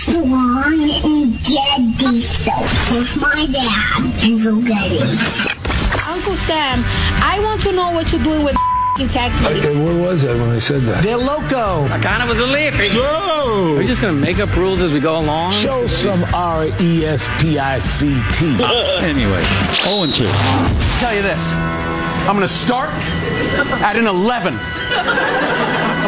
Armstrong and Getty Show with my dad, Andrew Getty. Uncle Sam, I want to know what you're doing with text me. Hey, where was I when I said that? They're loco. I kind of was a lippy. So, Are we just gonna make up rules as we go along? show some R E S P I C T. Anyway, 0 and 2. tell you this. I'm gonna start at an 11.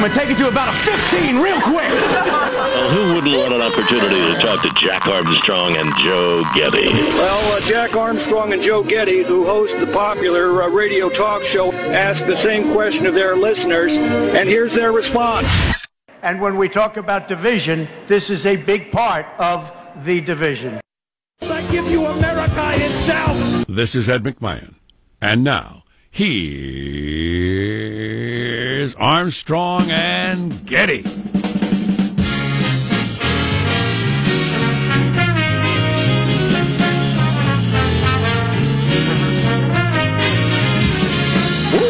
I'm gonna take it to about a 15 real quick. Well, who wouldn't want an opportunity to talk to Jack Armstrong and Joe Getty? Well, uh, Jack Armstrong and Joe Getty, who host the popular uh, radio talk show, asked the same question of their listeners, and here's their response. And when we talk about division, this is a big part of the division. I give you America itself. This is Ed McMahon. And now, here's Armstrong and Getty.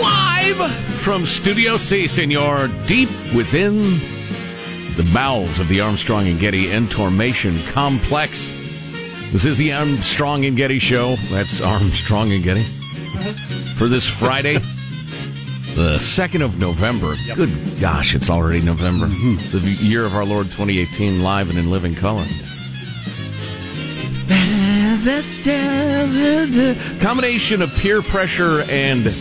Live from Studio C, senor, deep within the bowels of the Armstrong and Getty Information Complex. This is the Armstrong and Getty Show. That's Armstrong and Getty. For this Friday, the 2nd of November. Good gosh, it's already November. The year of our Lord 2018, live and in living color. Combination of peer pressure and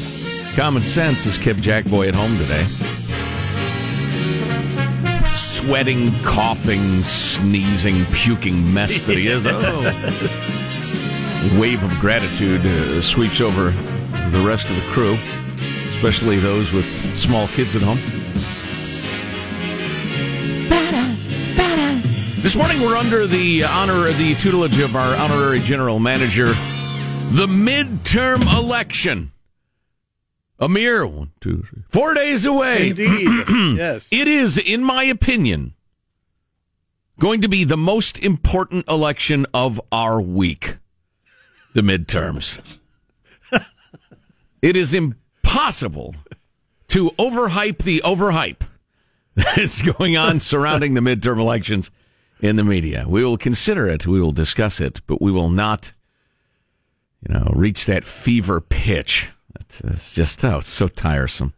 common sense has kept Jack Boy at home today. Sweating, coughing, sneezing, puking mess that he is. Oh. Wave of gratitude uh, sweeps over the rest of the crew, especially those with small kids at home. This morning, we're under the honor, the tutelage of our honorary general manager, the midterm election. A mere one, two, three, four days away. Indeed. yes. It is, in my opinion, going to be the most important election of our week. The midterms. It is impossible to overhype the overhype that is going on surrounding the midterm elections in the media. We will consider it, we will discuss it, but we will not, you know, reach that fever pitch. Uh, it's just oh, it's so tiresome.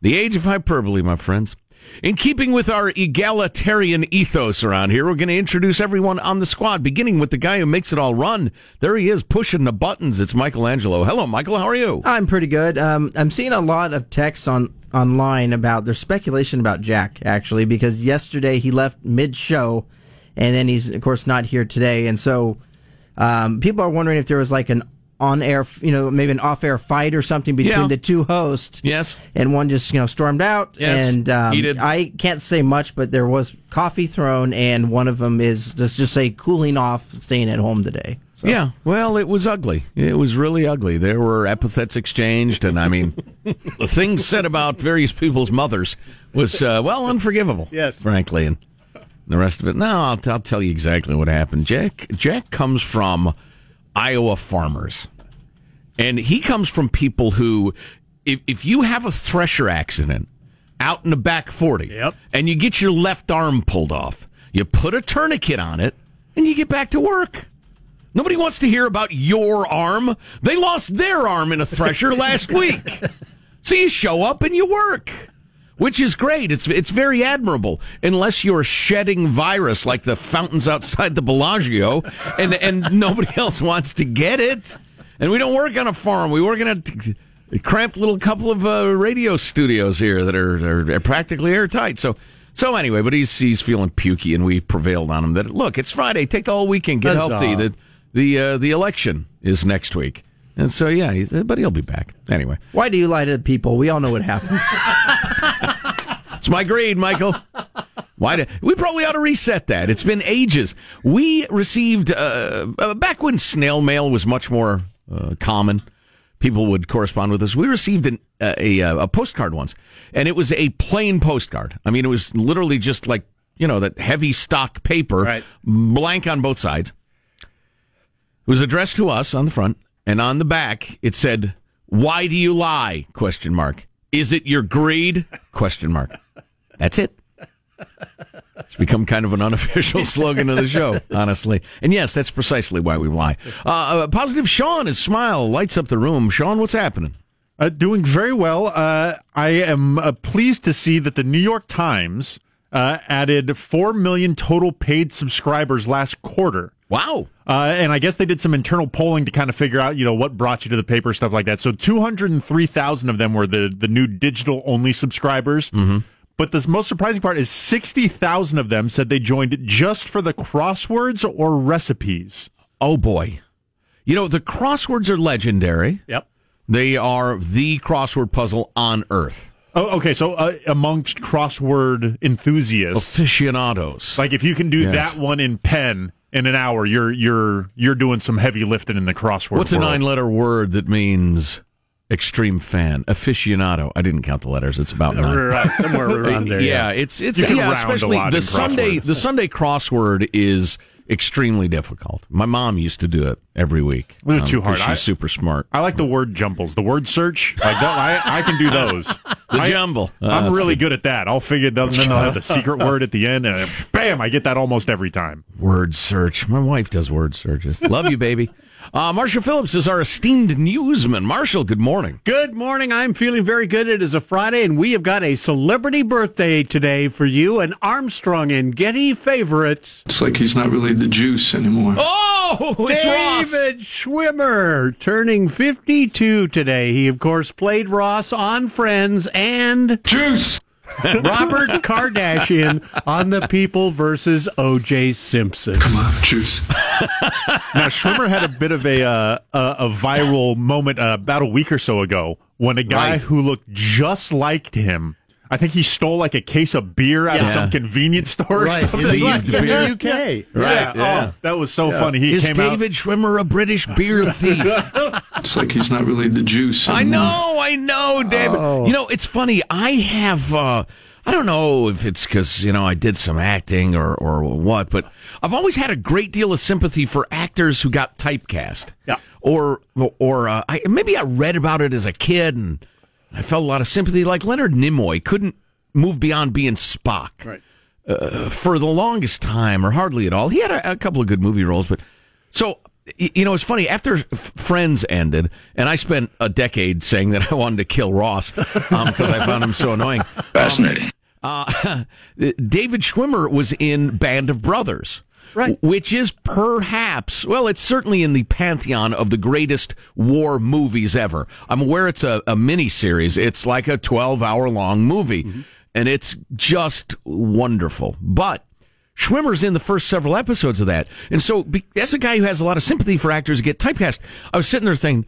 The age of hyperbole, my friends. In keeping with our egalitarian ethos around here, we're going to introduce everyone on the squad, beginning with the guy who makes it all run. There he is, pushing the buttons. It's Michelangelo. Hello, Michael. How are you? I'm pretty good. Um, I'm seeing a lot of texts on online about there's speculation about Jack actually because yesterday he left mid show, and then he's of course not here today, and so um, people are wondering if there was like an on air, you know, maybe an off air fight or something between Yeah. the two hosts. Yes. And one just, you know, stormed out. Yes, And um, heated. I can't say much, but there was coffee thrown, and one of them is, let's just say, cooling off, staying at home today. So. Yeah, well, it was ugly. It was really ugly. There were epithets exchanged, and I mean, the things said about various people's mothers was, uh, well, unforgivable. Yes. Frankly. And the rest of it. No, I'll, I'll tell you exactly what happened. Jack, Jack comes from Iowa farmers. And he comes from people who, if, if you have a thresher accident out in the back 40 Yep. and you get your left arm pulled off, you put a tourniquet on it and you get back to work. Nobody wants to hear about your arm. They lost their arm in a thresher last week. So you show up and you work, which is great. It's it's very admirable, unless you're shedding virus like the fountains outside the Bellagio, and and nobody else wants to get it. And we don't work on a farm. We work in a cramped little couple of uh, radio studios here that are, are, are practically airtight. So. So anyway, but he's he's feeling pukey, and we prevailed on him that look, it's Friday, take the whole weekend, get Huzzah. healthy. The the uh, the election is next week, and so yeah, he's, but he'll be back anyway. Why do you lie to the people? We all know what happened. It's my grade, Michael. Why? Do, we probably ought to reset that. It's been ages. We received uh, uh, back when snail mail was much more uh, common. People would correspond with us. We received an, uh, a a postcard once, and it was a plain postcard. I mean, it was literally just like you know that heavy stock paper, Right. blank on both sides. It was addressed to us on the front, and on the back it said, "Why do you lie?" Question mark. Is it your greed? Question mark. That's it. It's become kind of an unofficial slogan of the show, honestly. And yes, that's precisely why we lie. Uh, uh, positive Sean, his smile lights up the room. Sean, what's happening? Uh, doing very well. Uh, I am uh, pleased to see that the New York Times uh, added 4 million total paid subscribers last quarter. Wow. Uh, and I guess they did some internal polling to kind of figure out, you know, what brought you to the paper, stuff like that. So 203,000 of them were the, the new digital only subscribers. Mm-hmm. But the most surprising part is 60,000 of them said they joined just for the crosswords or recipes. Oh, boy. You know, the crosswords are legendary. Yep. They are the crossword puzzle on Earth. Oh, okay. So uh, amongst crossword enthusiasts, aficionados, like if you can do Yes. that one in pen in an hour, you're you're you're doing some heavy lifting in the crossword. What's a nine letter word that means extreme fan? Aficionado. I didn't count the letters. It's about nine. Right, somewhere around there, Yeah, yeah. it's it's yeah, especially the Sunday the Sunday crossword is extremely difficult. My mom used to do it every week. Those are um, too hard. She's I- super smart. I like the word jumbles, the word search. Like that, I, I can do those. The I, jumble. Uh, I'm really good. at that. I'll figure it out, then they'll have the secret word at the end, and bam, I get that almost every time. Word search. My wife does word searches. Love you, baby. Uh, Marshall Phillips is our esteemed newsman. Marshall, good morning. Good morning. I'm feeling very good. It is a Friday, and we have got a celebrity birthday today for you, an Armstrong and Getty favorite. It's like he's not really the juice anymore. Oh, it's Ross. David Schwimmer turning 52 today. He, of course, played Ross on Friends and Juice. Robert Kardashian on The People versus O.J. Simpson. Come on, juice. Now Schwimmer had a bit of a uh, a, a viral moment uh, about a week or so ago when a guy Right. who looked just like him. I think he stole like a case of beer out of some convenience store or something. thieved like beer. that. UK. Yeah. Right, yeah. Oh, that was so funny. He Is came out. David Schwimmer a British beer thief? It's like he's not really the juice I know, I know, David. Oh. You know, it's funny. I have, uh, I don't know if it's because, you know, I did some acting or, or what, but I've always had a great deal of sympathy for actors who got typecast. Yeah. Or, or uh, I, maybe I read about it as a kid and I felt a lot of sympathy. Like Leonard Nimoy couldn't move beyond being Spock Right. uh, for the longest time, or hardly at all. He had a, a couple of good movie roles, but so you know, it's funny. After Friends ended, and I spent a decade saying that I wanted to kill Ross because I found him so annoying. Fascinating. Uh, David Schwimmer was in Band of Brothers. Right. Which is perhaps, well, it's certainly in the pantheon of the greatest war movies ever. I'm aware it's a, a mini series. It's like a 12 hour long movie, mm-hmm. and it's just wonderful. But Schwimmer's in the first several episodes of that. And so, be- as a guy who has a lot of sympathy for actors who get typecast, I was sitting there thinking,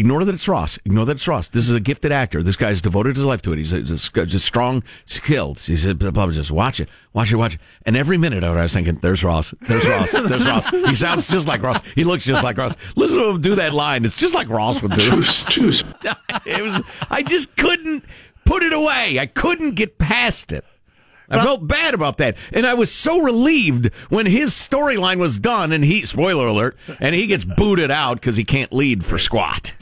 Ignore that it's Ross. Ignore that it's Ross. This is a gifted actor. This guy's devoted his life to it. He's a, he's a, just strong, skilled. He said, blah, blah, blah. just watch it, watch it, watch it. And every minute I was thinking, "There's Ross. There's Ross. There's Ross. He sounds just like Ross. He looks just like Ross. Listen to him do that line. It's just like Ross would do. Juice, juice. it was. I just couldn't put it away. I couldn't get past it. I felt bad about that, and I was so relieved when his storyline was done, and he spoiler alert, and he gets booted out because he can't lead for squat,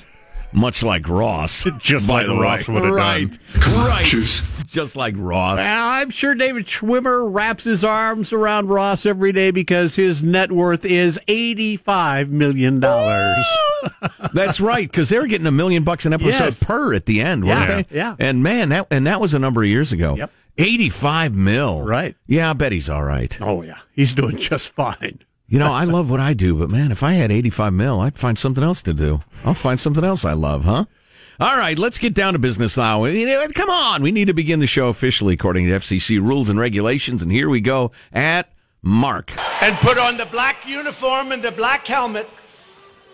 much like Ross, Just by like the Ross would have right, done. Come on, right, juice. just like Ross. Well, I'm sure David Schwimmer wraps his arms around Ross every day because his net worth is $85 million. That's right, because they were getting a million bucks an episode Yes. per at the end, weren't Yeah, they? yeah. And man, that and that was a number of years ago. Yep. Eighty-five mil. Right. Yeah, I bet he's all right. Oh, yeah. He's doing just fine. You know, I love what I do, but man, if I had 85 mil, I'd find something else to do. I'll find something else I love, huh? All right, let's get down to business now. Come on, we need to begin the show officially according to FCC rules and regulations, and here we go at Mark. And put on the black uniform and the black helmet.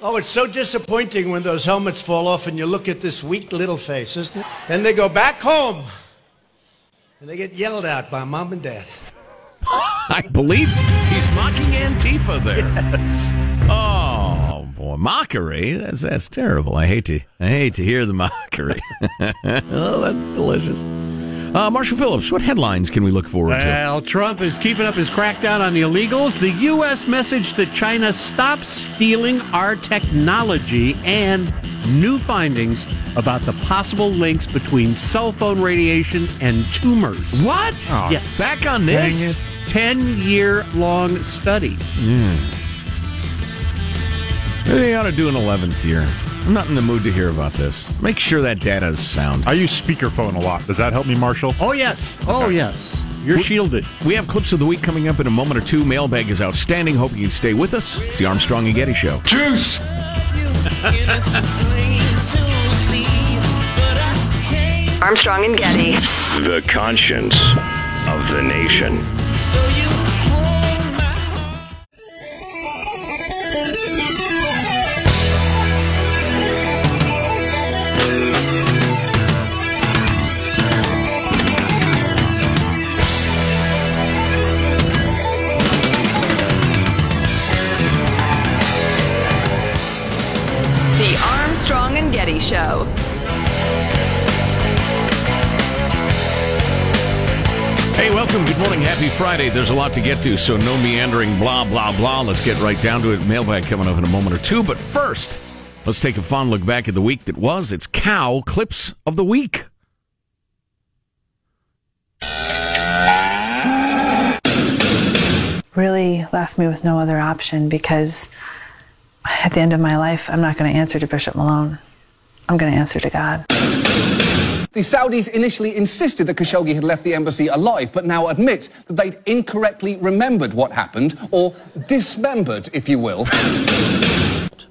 Oh, it's so disappointing when those helmets fall off and you look at this weak little face, isn't it? Then they go back home and they get yelled at by mom and dad. I believe he's mocking Antifa there. Yes. Oh boy, mockery. That's that's terrible. I hate to I hate to hear the mockery. oh, that's delicious. Uh, Marshall Phillips, what headlines can we look forward to? Well, Trump is keeping up his crackdown on the illegals. The U.S. message to China stop stealing our technology and new findings about the possible links between cell phone radiation and tumors. What? Oh, yes. Back on Dang this? It. 10 year long study. They ought to do an 11th year. I'm not in the mood to hear about this. Make sure that data is sound. I use speakerphone a lot. Does that help me, Marshall? Oh, yes. Oh, yes. You're shielded. We have clips of the week coming up in a moment or two. Mailbag is outstanding. Hope you can stay with us. It's the Armstrong and Getty Show. Juice! Armstrong and Getty. The conscience of the nation. The Friday. There's a lot to get to, so no meandering blah, blah, blah. Let's get right down to it. Mailbag coming up in a moment or two. But first, let's take a fond look back at the week that was. It's Cow Clips of the Week. really left me with no other option because at the end of my life, I'm not going to answer to Bishop Malone. I'm going to answer to God. The Saudis initially insisted that Khashoggi had left the embassy alive, but now admit that they'd incorrectly remembered what happened, or dismembered, if you will.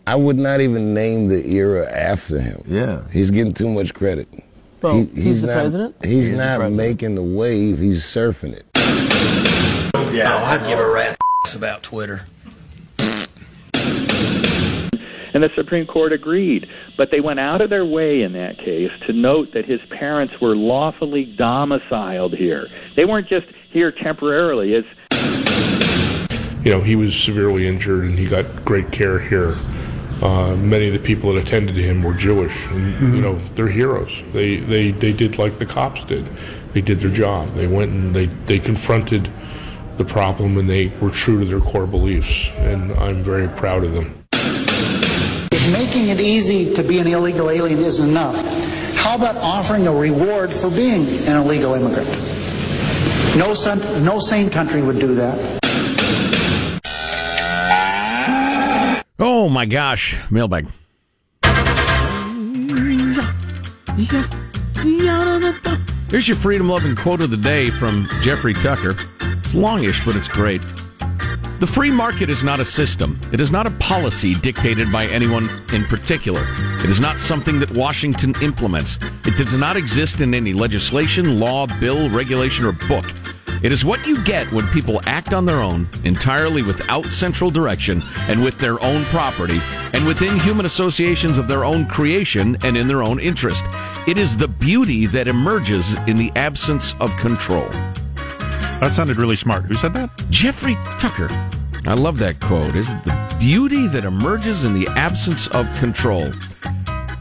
I would not even name the era after him. Yeah. He's getting too much credit. Well, he's the not, president? He's He is the not president. making the wave, he's surfing it. Yeah, oh, I'd give a rat's about Twitter. And the Supreme Court agreed. But they went out of their way in that case to note that his parents were lawfully domiciled here. They weren't just here temporarily. As you know, he was severely injured and he got great care here. Uh, many of the people that attended to him were Jewish, and you know they're heroes. They they they did like the cops did. They did their job. They went and they they confronted the problem and they were true to their core beliefs. And I'm very proud of them. Making it easy to be an illegal alien isn't enough, how about offering a reward for being an illegal immigrant? No, son, no sane country would do that. Oh my gosh, mailbag. Here's your freedom loving quote of the day from Jeffrey Tucker. It's longish, but it's great. The free market is not a system. It is not a policy dictated by anyone in particular. It is not something that Washington implements. It does not exist in any legislation, law, bill, regulation, or book. It is what you get when people act on their own, entirely without central direction, and with their own property, and within human associations of their own creation and in their own interest. It is the beauty that emerges in the absence of control. That sounded really smart. Who said that? Jeffrey Tucker. I love that quote. Is it the beauty that emerges in the absence of control?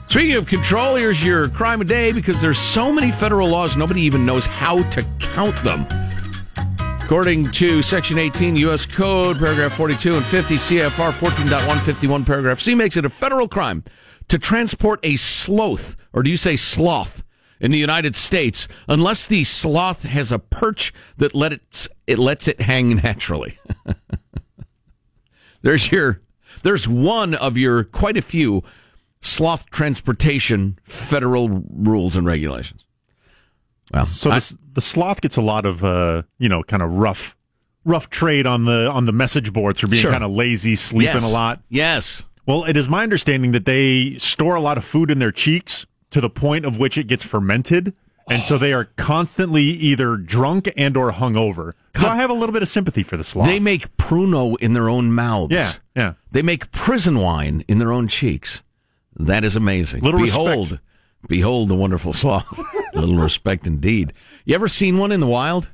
Speaking of control, here's your crime a day because there's so many federal laws, nobody even knows how to count them. According to Section 18 U.S. Code, paragraph 42 and 50 CFR 14.151, paragraph C, makes it a federal crime to transport a sloth, or do you say sloth, in the United States unless the sloth has a perch that let it, it lets it hang naturally. there's your there's one of your quite a few sloth transportation federal rules and regulations. Well, so the, the sloth gets a lot of uh, you know, kind of rough, rough trade on the on the message boards for being Sure. kind of lazy, sleeping Yes. a lot. Yes. Well, it is my understanding that they store a lot of food in their cheeks to the point of which it gets fermented, and so they are constantly either drunk and or hungover. So I have a little bit of sympathy for the sloth. They make pruno in their own mouths. Yeah, yeah. They make prison wine in their own cheeks. That is amazing. Little behold, respect. behold the wonderful sloth. Little respect indeed. You ever seen one in the wild?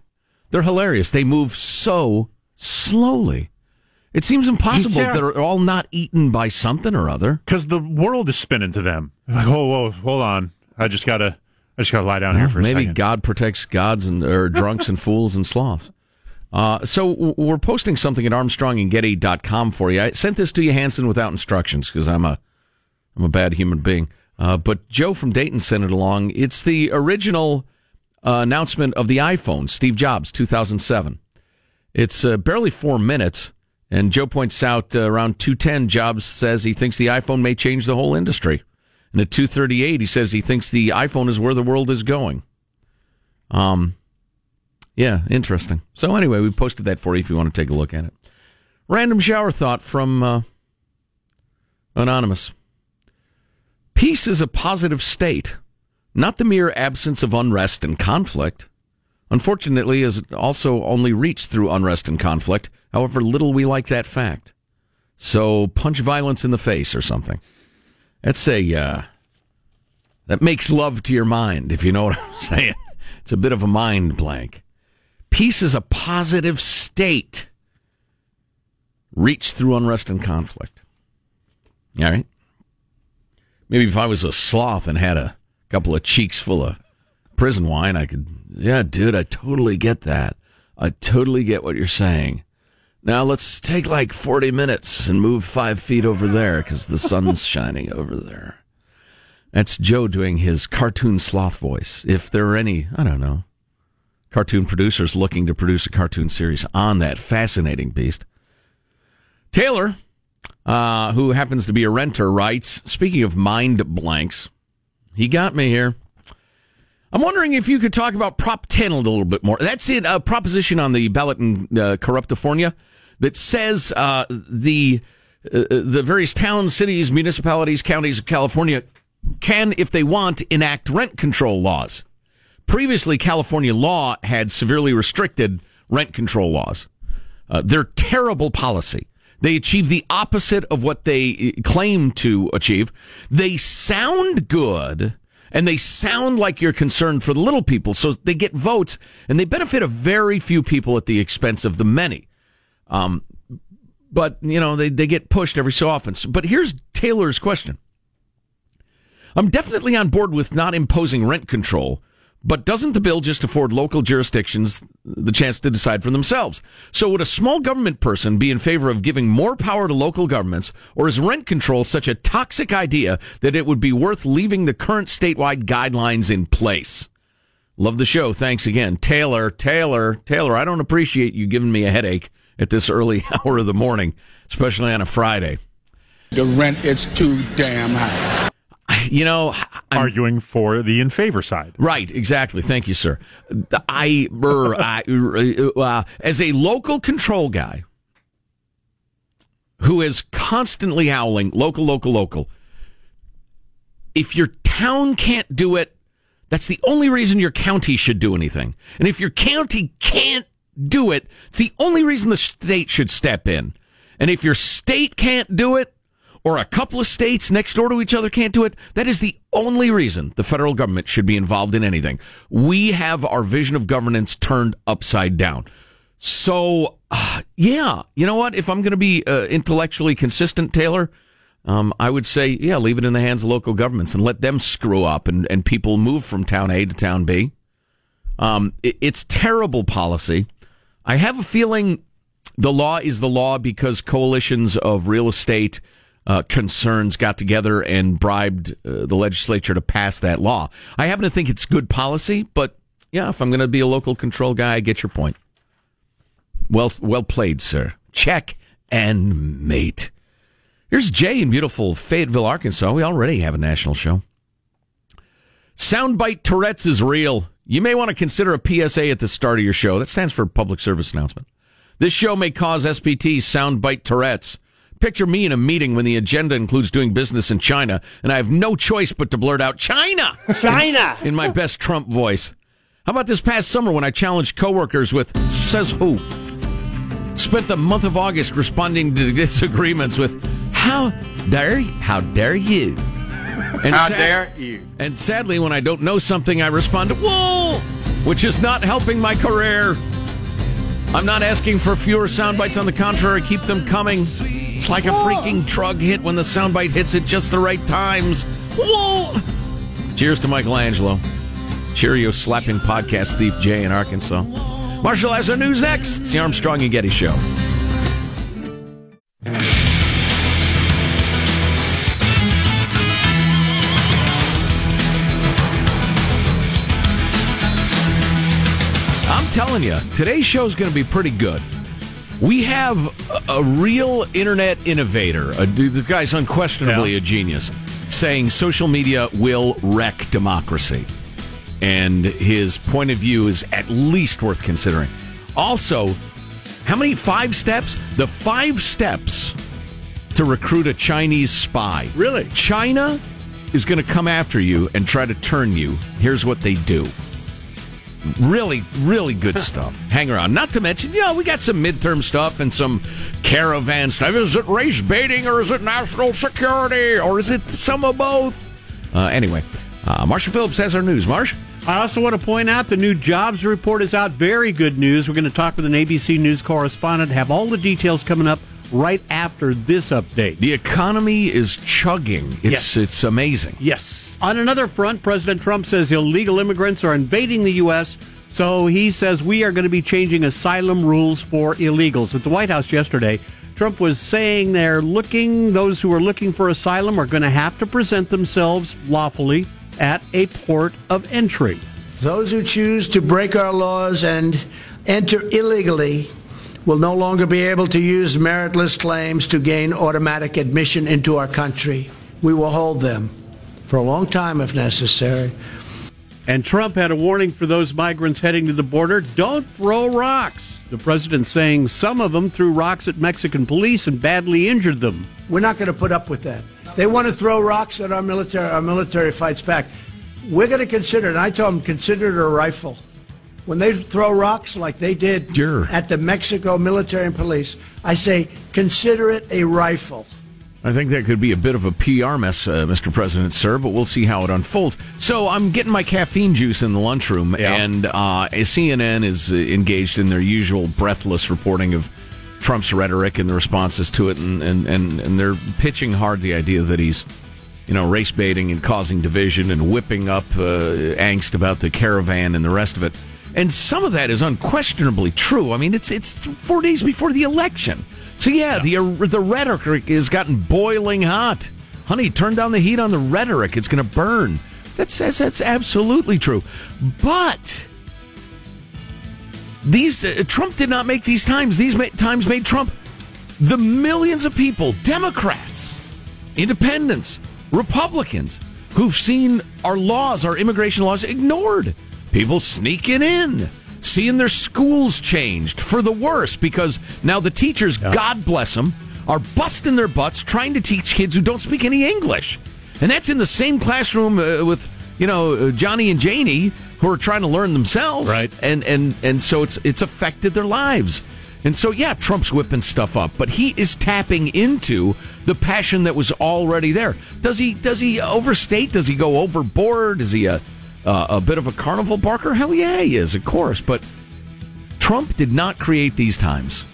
They're hilarious. They move so slowly. It seems impossible Yeah. they're all not eaten by something or other. because the world is spinning to them. Like, whoa, whoa, hold on. I just gotta, I just gotta lie down here for a Maybe second. God protects gods and or drunks and fools and sloths. Uh, so w- we're posting something at armstrongandgetty.com for you. I sent this to you, Hanson, without instructions because I'm a I'm a bad human being. Uh, but Joe from Dayton sent it along. It's the original uh, announcement of the iPhone, Steve Jobs, 2007. It's uh, barely four minutes, and Joe points out uh, around 210, Jobs says he thinks the iPhone may change the whole industry. And at 238, he says he thinks the iPhone is where the world is going. Um, yeah, interesting. So anyway, we posted that for you if you want to take a look at it. Random shower thought from uh, Anonymous. Peace is a positive state, not the mere absence of unrest and conflict. Unfortunately, is also only reached through unrest and conflict, however little we like that fact. So punch violence in the face or something. That's a uh, that makes love to your mind, if you know what I'm saying. It's a bit of a mind blank. Peace is a positive state reached through unrest and conflict. All right. Maybe if I was a sloth and had a couple of cheeks full of prison wine, I could, yeah, dude, I totally get that. I totally get what you're saying. Now let's take like 40 minutes and move five feet over there because the sun's shining over there. That's Joe doing his cartoon sloth voice. If there are any, I don't know, cartoon producers looking to produce a cartoon series on that fascinating beast. Taylor, uh, who happens to be a renter, writes Speaking of mind blanks, he got me here. I'm wondering if you could talk about Prop 10 a little bit more. That's it, a proposition on the ballot in uh, Corruptifornia that says uh, the uh, the various towns, cities, municipalities, counties of California can, if they want, enact rent control laws. Previously, California law had severely restricted rent control laws. Uh, they're terrible policy. They achieve the opposite of what they uh, claim to achieve. They sound good and they sound like you're concerned for the little people. So they get votes and they benefit a very few people at the expense of the many. Um, but, you know, they, they get pushed every so often. So, but here's Taylor's question. I'm definitely on board with not imposing rent control, but doesn't the bill just afford local jurisdictions the chance to decide for themselves? So would a small government person be in favor of giving more power to local governments, or is rent control such a toxic idea that it would be worth leaving the current statewide guidelines in place? Love the show. Thanks again. Taylor, Taylor, Taylor, I don't appreciate you giving me a headache at this early hour of the morning, especially on a Friday. The rent is too damn high. You know, I'm, arguing for the in favor side. Right, exactly. Thank you, sir. I, er, I uh, as a local control guy who is constantly howling, local, local, local. If your town can't do it, that's the only reason your county should do anything. And if your county can't do it, it's the only reason the state should step in. And if your state can't do it, or a couple of states next door to each other can't do it, that is the only reason the federal government should be involved in anything. We have our vision of governance turned upside down. So, uh, yeah, you know what? If I'm going to be uh, intellectually consistent, Taylor, um, I would say, yeah, leave it in the hands of local governments and let them screw up and, and people move from town A to town B. Um, it, it's terrible policy. I have a feeling the law is the law because coalitions of real estate uh, concerns got together and bribed uh, the legislature to pass that law. I happen to think it's good policy, but yeah, if I'm going to be a local control guy, I get your point. Well, well played, sir. Check and mate. Here's Jay in beautiful Fayetteville, Arkansas. We already have a national show. Soundbite Tourette's is real. You may want to consider a PSA at the start of your show. That stands for public service announcement. This show may cause SPT soundbite Tourette's. Picture me in a meeting when the agenda includes doing business in China, and I have no choice but to blurt out China, China, in, in my best Trump voice. How about this past summer when I challenged coworkers with "says who"? Spent the month of August responding to disagreements with "how dare how dare you." And how sad- dare you? And sadly, when I don't know something, I respond "whoa," which is not helping my career. I'm not asking for fewer sound bites. On the contrary, keep them coming. Like a freaking drug hit when the soundbite hits at just the right times. Whoa! Cheers to Michelangelo. Cheerio slapping podcast thief Jay in Arkansas. Marshall has our news next. It's the Armstrong and Getty Show. I'm telling you, today's show is going to be pretty good. We have a, a real internet innovator. A, the guy's unquestionably a genius, saying social media will wreck democracy. And his point of view is at least worth considering. Also, how many five steps? The five steps to recruit a Chinese spy. Really? China is going to come after you and try to turn you. Here's what they do. Really, really good stuff. Hang around. Not to mention, you know, we got some midterm stuff and some caravan stuff. Is it race baiting or is it national security or is it some of both? Uh, anyway, uh, Marshall Phillips has our news. Marsh? I also want to point out the new jobs report is out. Very good news. We're going to talk with an ABC News correspondent, have all the details coming up right after this update. The economy is chugging. It's Yes. it's amazing. Yes. On another front, President Trump says illegal immigrants are invading the U.S., so he says we are going to be changing asylum rules for illegals. At the White House yesterday, Trump was saying they're looking, those who are looking for asylum are going to have to present themselves lawfully at a port of entry. Those who choose to break our laws and enter illegally will no longer be able to use meritless claims to gain automatic admission into our country. We will hold them for a long time if necessary. And Trump had a warning for those migrants heading to the border don't throw rocks. The president saying some of them threw rocks at Mexican police and badly injured them. We're not going to put up with that. They want to throw rocks at our military. Our military fights back. We're going to consider it. And I told them, consider it a rifle. When they throw rocks like they did Sure. at the Mexico military and police, I say, consider it a rifle. I think that could be a bit of a PR mess, uh, Mr. President, sir, but we'll see how it unfolds. So I'm getting my caffeine juice in the lunchroom, and uh, CNN is uh, engaged in their usual breathless reporting of Trump's rhetoric and the responses to it, and, and, and, and they're pitching hard the idea that he's, you know, race baiting and causing division and whipping up uh, angst about the caravan and the rest of it. And some of that is unquestionably true. I mean, it's it's four days before the election. So yeah, the uh, the rhetoric has gotten boiling hot. Honey, turn down the heat on the rhetoric. It's going to burn. That's, that's that's absolutely true. But these uh, Trump did not make these times. These ma- times made Trump the millions of people, Democrats, independents, Republicans, who've seen our laws, our immigration laws ignored. People sneaking in, seeing their schools changed for the worse because now the teachers, God bless them, are busting their butts trying to teach kids who don't speak any English. And that's in the same classroom uh, with, you know, uh, Johnny and Janie who are trying to learn themselves. Right. And and and so it's it's affected their lives. And so yeah, Trump's whipping stuff up, but he is tapping into the passion that was already there. Does he does he overstate? Does he go overboard? Is he a uh, a bit of a carnival barker? Hell yeah, he is, of course. But Trump did not create these times.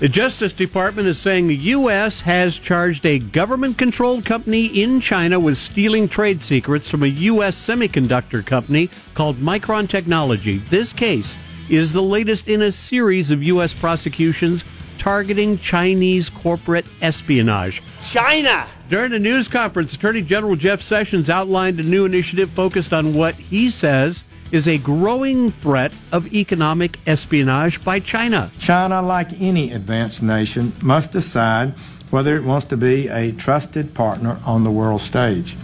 The Justice Department is saying the U.S. has charged a government controlled company in China with stealing trade secrets from a U.S. semiconductor company called Micron Technology. This case is the latest in a series of U.S. prosecutions targeting Chinese corporate espionage. China! During a news conference, Attorney General Jeff Sessions outlined a new initiative focused on what he says is a growing threat of economic espionage by China. China, like any advanced nation, must decide whether it wants to be a trusted partner on the world stage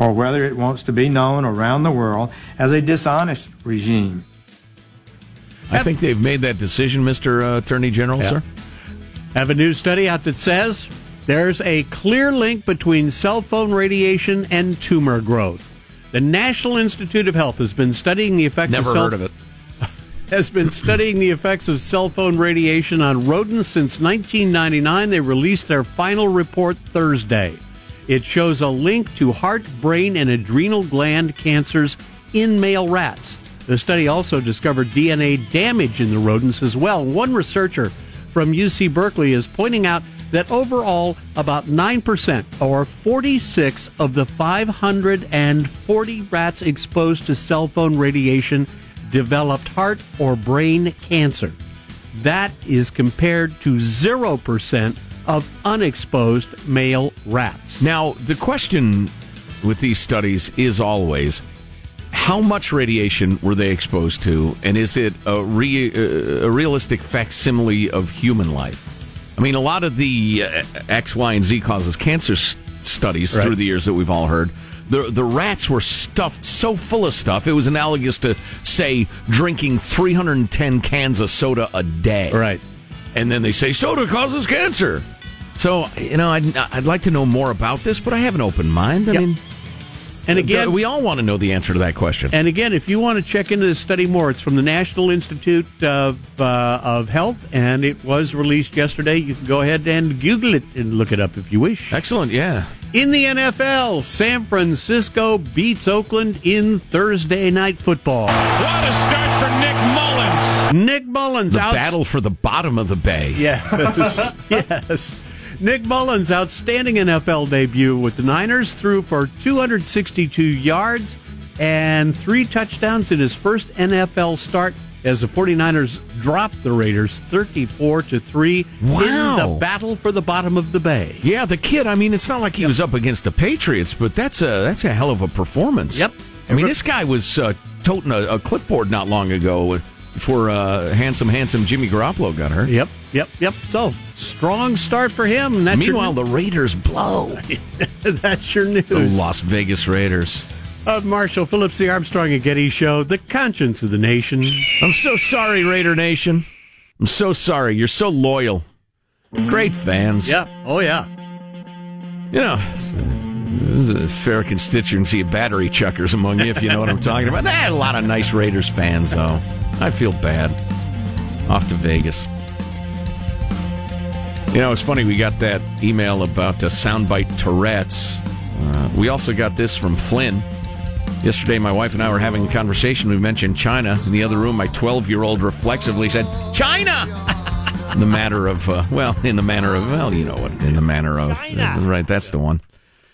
or whether it wants to be known around the world as a dishonest regime. I think they've made that decision, Mr. Uh, Attorney General, Yeah. sir. Have a new study out that says there's a clear link between cell phone radiation and tumor growth. The National Institute of Health has been studying the effects Never of cell- heard of it. has been studying the effects of cell phone radiation on rodents since 1999. They released their final report Thursday. It shows a link to heart, brain, and adrenal gland cancers in male rats. The study also discovered DNA damage in the rodents as well. One researcher from UC Berkeley is pointing out that overall, about 9% or 46 of the 540 rats exposed to cell phone radiation developed heart or brain cancer. That is compared to 0% of unexposed male rats. Now, the question with these studies is always how much radiation were they exposed to, and is it a, re, uh, a realistic facsimile of human life? I mean, a lot of the uh, X, Y, and Z causes cancer s- studies Right. through the years that we've all heard. The, the rats were stuffed so full of stuff, it was analogous to, say, drinking 310 cans of soda a day. Right. And then they say soda causes cancer. So, you know, I'd, I'd like to know more about this, but I have an open mind. I mean, And again, we all want to know the answer to that question. And again, if you want to check into this study more, it's from the National Institute of uh, of Health, and it was released yesterday. You can go ahead and Google it and look it up if you wish. Excellent, yeah. In the NFL, San Francisco beats Oakland in Thursday night football. What a start for Nick Mullens. Nick Mullens The out. battle for the bottom of the bay. Yes, yes. Nick Mullens' outstanding NFL debut with the Niners threw for 262 yards and three touchdowns in his first NFL start as the 49ers dropped the Raiders 34 to 3 Wow. in the battle for the bottom of the bay. Yeah, the kid. I mean, it's not like he was up against the Patriots, but that's a that's a hell of a performance. Yep. I mean, this guy was uh, toting a, a clipboard not long ago before uh, handsome, handsome Jimmy Garoppolo got hurt. Yep, yep, yep. So, strong start for him. That's your- Meanwhile, the Raiders blow. That's your news. The Las Vegas Raiders. Of Marshall Phillips, the Armstrong and Getty Show, the conscience of the nation. I'm so sorry, Raider Nation. I'm so sorry. You're so loyal. Great fans. Yeah. Oh, yeah. You know, there's a fair constituency of battery chuckers among you, if you know what I'm talking about. They had a lot of nice Raiders fans, though. I feel bad. Off to Vegas. You know, it's funny. We got that email about uh, soundbite Tourette's. Uh, we also got this from Flynn. Yesterday, my wife and I were having a conversation. We mentioned China. In the other room, my 12 year old reflexively said, China! in the matter of, uh, well, in the manner of, well, you know what, in the manner of, uh, right, that's the one.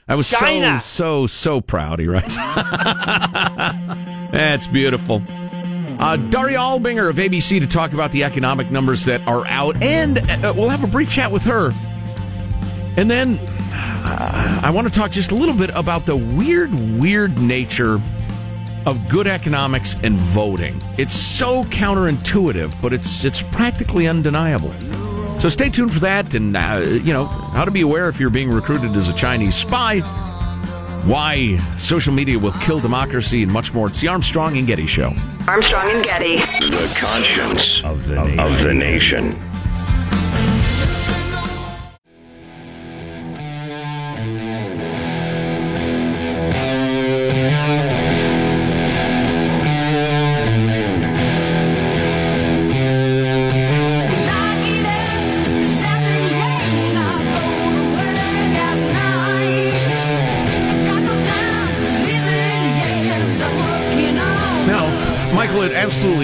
I was China. so, so, so proud, he writes. That's beautiful. Uh, Daria Albinger of ABC to talk about the economic numbers that are out, and uh, we'll have a brief chat with her. And then uh, I want to talk just a little bit about the weird, weird nature of good economics and voting. It's so counterintuitive, but it's it's practically undeniable. So stay tuned for that, and uh, you know how to be aware if you're being recruited as a Chinese spy. Why social media will kill democracy and much more. It's the Armstrong and Getty Show. Armstrong and Getty. The conscience of the nation. Of the nation.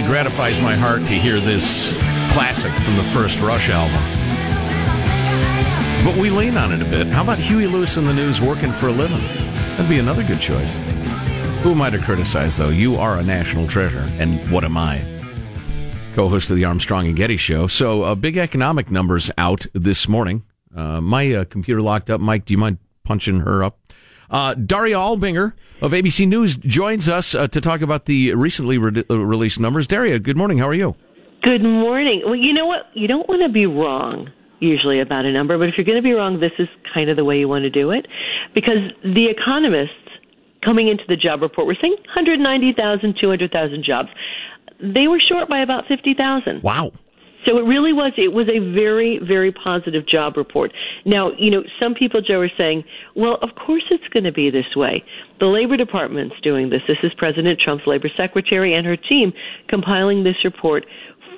Gratifies my heart to hear this classic from the first Rush album. But we lean on it a bit. How about Huey Lewis and the News working for a living? That'd be another good choice. Who am I to criticize, though? You are a national treasure, and what am I? Co-host of the Armstrong and Getty Show. So, uh, big economic numbers out this morning. Uh, my uh, computer locked up. Mike, do you mind punching her up? Uh, Daria Albinger of ABC News joins us uh, to talk about the recently re- uh, released numbers. Daria, good morning. How are you? Good morning. Well, you know what? You don't want to be wrong usually about a number, but if you're going to be wrong, this is kind of the way you want to do it. Because the economists coming into the job report were saying 190,000, 200,000 jobs. They were short by about 50,000. Wow. So it really was. It was a very, very positive job report. Now, you know, some people, Joe, are saying, "Well, of course it's going to be this way." The Labor Department's doing this. This is President Trump's labor secretary and her team compiling this report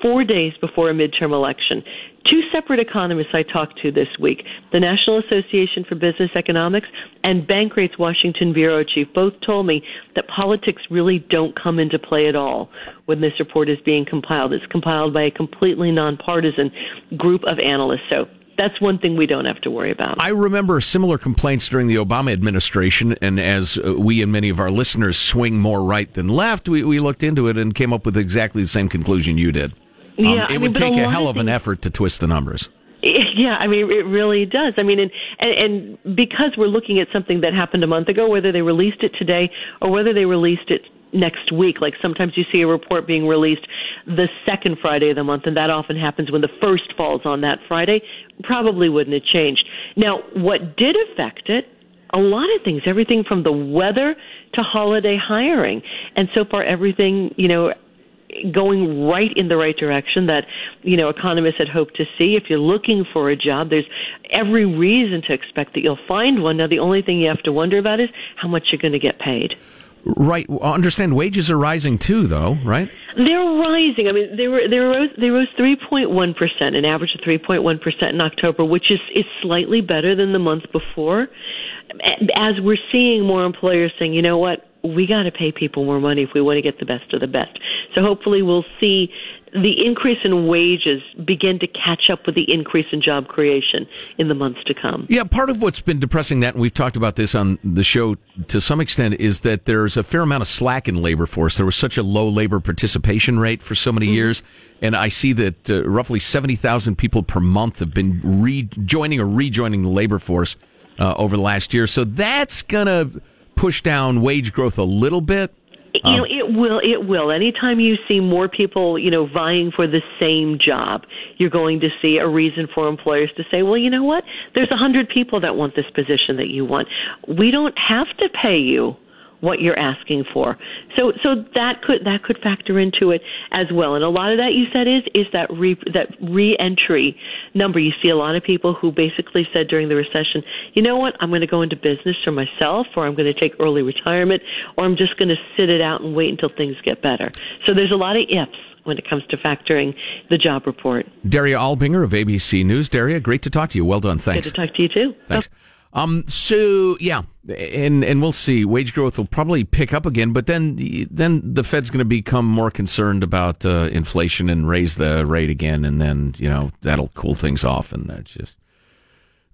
four days before a midterm election. Two separate economists I talked to this week, the National Association for Business Economics and Bankrate's Washington bureau chief, both told me that politics really don't come into play at all when this report is being compiled. It's compiled by a completely nonpartisan group of analysts. So that's one thing we don't have to worry about. I remember similar complaints during the Obama administration, and as uh, we and many of our listeners swing more right than left, we, we looked into it and came up with exactly the same conclusion you did. Um, Yeah, it I mean, would a take a lot hell of of an effort to twist the numbers. Yeah, I mean, it really does. I mean, and, and and because we're looking at something that happened a month ago, whether they released it today or whether they released it, next week. Like sometimes you see a report being released the second Friday of the month, and that often happens when the first falls on that Friday. Probably wouldn't have changed. Now, what did affect it? A lot of things, everything from the weather to holiday hiring. And so far, everything, you know, going right in the right direction that you know economists had hoped to see. If you're looking for a job, there's every reason to expect that you'll find one. Now, the only thing you have to wonder about is how much you're going to get paid. Right. Understand wages are rising too, though, right? They're rising. I mean, they were they rose they rose 3.1 percent, an average of 3.1 percent in October, which is is slightly better than the month before. As we're seeing more employers saying, you know what, we got to pay people more money if we want to get the best of the best. So hopefully we'll see the increase in wages begin to catch up with the increase in job creation in the months to come. Yeah, part of what's been depressing that, and we've talked about this on the show to some extent, is that there's a fair amount of slack in labor force. There was such a low labor participation rate for so many mm-hmm. years, and I see that uh, roughly 70,000 people per month have been rejoining or rejoining the labor force uh, over the last year. So that's going to push down wage growth a little bit? You know, um, it will. It will. Anytime you see more people, you know, vying for the same job, you're going to see a reason for employers to say, "Well, you know what? There's a hundred people that want this position that you want. We don't have to pay you what you're asking for. So so that could that could factor into it as well. And a lot of that you said is is that re, that reentry number. You see a lot of people who basically said during the recession, you know what, I'm going to go into business for myself, or I'm going to take early retirement, or I'm just going to sit it out and wait until things get better. So there's a lot of ifs when it comes to factoring the job report. Daria Albinger of ABC News. Daria, great to talk to you. Well done. Thanks. Good to talk to you too. Thanks. Um, so yeah, and and we'll see. Wage growth will probably pick up again, but then then the Fed's going to become more concerned about uh, inflation and raise the rate again, and then you know that'll cool things off, and that's just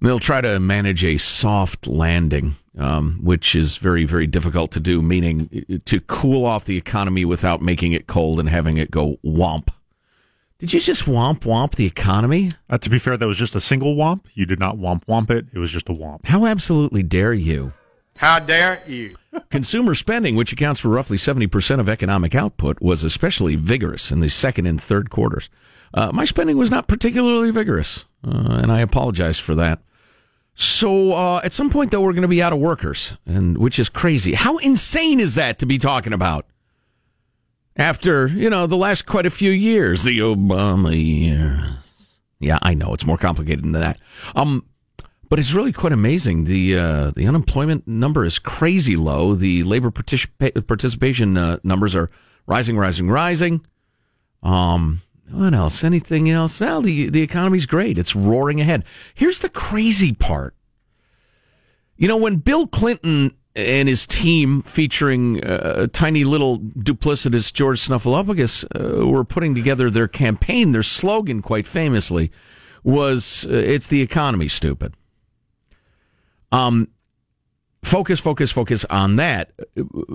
they'll try to manage a soft landing, um, which is very very difficult to do. Meaning to cool off the economy without making it cold and having it go womp. Did you just womp womp the economy? Uh, to be fair, that was just a single womp. You did not womp womp it. It was just a womp. How absolutely dare you? How dare you? Consumer spending, which accounts for roughly 70% of economic output, was especially vigorous in the second and third quarters. Uh, my spending was not particularly vigorous, uh, and I apologize for that. So uh, at some point, though, we're going to be out of workers, and which is crazy. How insane is that to be talking about? After, you know, the last quite a few years, the Obama years. Yeah, I know it's more complicated than that. Um, but it's really quite amazing. The uh, the unemployment number is crazy low. The labor particip- participation uh, numbers are rising, rising, rising. Um, what else? Anything else? Well, the the economy's great. It's roaring ahead. Here's the crazy part. You know, when Bill Clinton and his team, featuring uh, tiny little duplicitous George Snuffleupagus, uh, were putting together their campaign. Their slogan, quite famously, was uh, "It's the economy, stupid." Um, focus, focus, focus on that,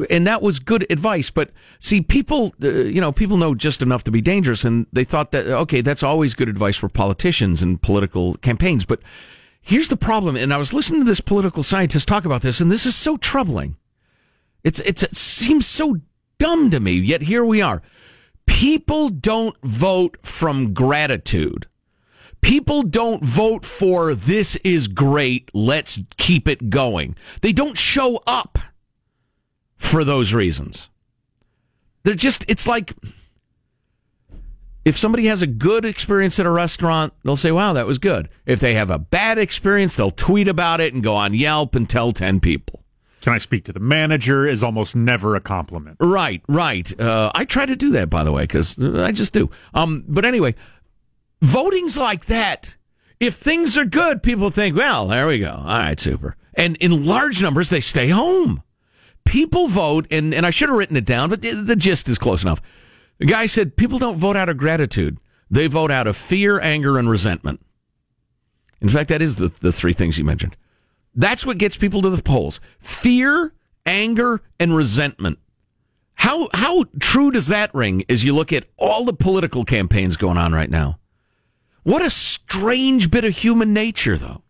and that was good advice. But see, people, uh, you know, people know just enough to be dangerous, and they thought that okay, that's always good advice for politicians and political campaigns, but Here's the problem, and I was listening to this political scientist talk about this, and this is so troubling. It's, it's it seems so dumb to me, yet here we are. People don't vote from gratitude. People don't vote for this is great, let's keep it going. They don't show up for those reasons. They're just, it's like if somebody has a good experience at a restaurant, they'll say, wow, that was good. If they have a bad experience, they'll tweet about it and go on Yelp and tell 10 people. Can I speak to the manager is almost never a compliment. Right, right. Uh, I try to do that, by the way, because I just do. Um, but anyway, voting's like that. If things are good, people think, well, there we go. All right, super. And in large numbers, they stay home. People vote, and, and I should have written it down, but the, the gist is close enough the guy said people don't vote out of gratitude. They vote out of fear, anger, and resentment. In fact, that is the, the three things he mentioned. That's what gets people to the polls. Fear, anger, and resentment. How how true does that ring as you look at all the political campaigns going on right now? What a strange bit of human nature, though.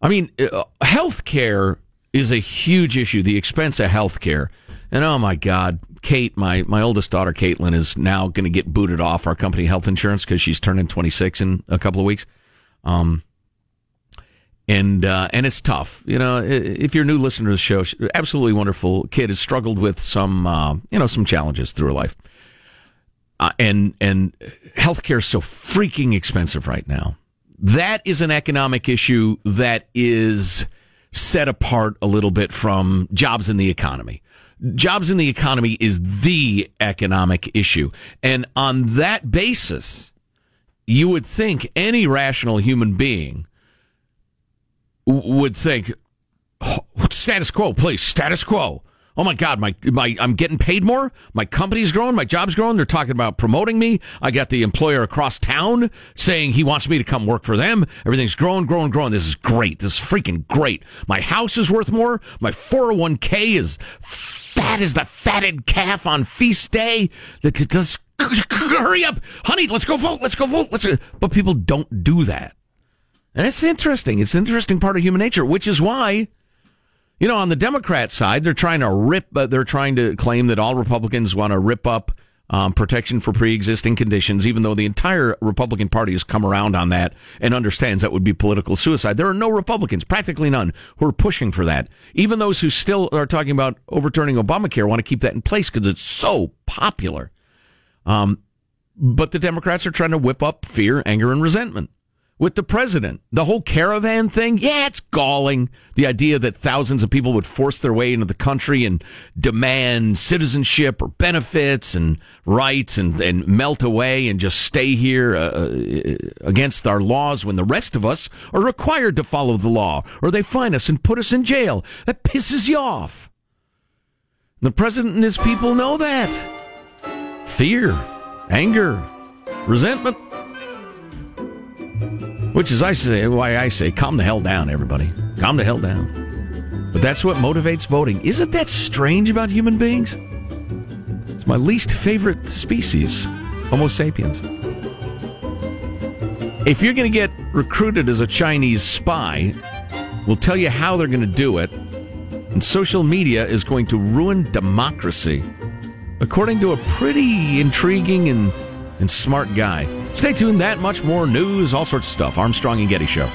I mean, uh, health care is a huge issue, the expense of health care And oh my God, Kate, my, my oldest daughter, Caitlin, is now going to get booted off our company health insurance because she's turning 26 in a couple of weeks. Um, and uh, and it's tough. You know, if you're a new listener to the show, absolutely wonderful kid has struggled with some uh, you know some challenges through her life, uh, and and healthcare is so freaking expensive right now. That is an economic issue that is set apart a little bit from jobs in the economy. Jobs in the economy is the economic issue, and on that basis, you would think any rational human being would think status quo, please, status quo. Oh my God, my my I'm getting paid more. My company's growing, my job's growing. They're talking about promoting me. I got the employer across town saying he wants me to come work for them. Everything's growing, growing, growing. This is great. This is freaking great. My house is worth more. My 401k is fat as the fatted calf on feast day. Let's hurry up, honey. Let's go vote. Let's go vote. Let's. But people don't do that. And it's interesting. It's an interesting part of human nature, which is why, you know, on the Democrat side, they're trying to rip, uh, they're trying to claim that all Republicans want to rip up um, protection for pre-existing conditions, even though the entire Republican Party has come around on that and understands that would be political suicide. There are no Republicans, practically none, who are pushing for that. Even those who still are talking about overturning Obamacare want to keep that in place because it's so popular. Um, but the Democrats are trying to whip up fear, anger, and resentment with the president. The whole caravan thing, yeah, it's galling. The idea that thousands of people would force their way into the country and demand citizenship or benefits and rights and, and melt away and just stay here uh, uh, against our laws when the rest of us are required to follow the law or they fine us and put us in jail. That pisses you off. The president and his people know that. Fear, anger, resentment which is I say why I say calm the hell down, everybody. Calm the hell down. But that's what motivates voting. Isn't that strange about human beings? It's my least favorite species, Homo sapiens. If you're going to get recruited as a Chinese spy, we'll tell you how they're going to do it. And social media is going to ruin democracy, according to a pretty intriguing and, and smart guy. Stay tuned. That much more news, all sorts of stuff. Armstrong and Getty Show.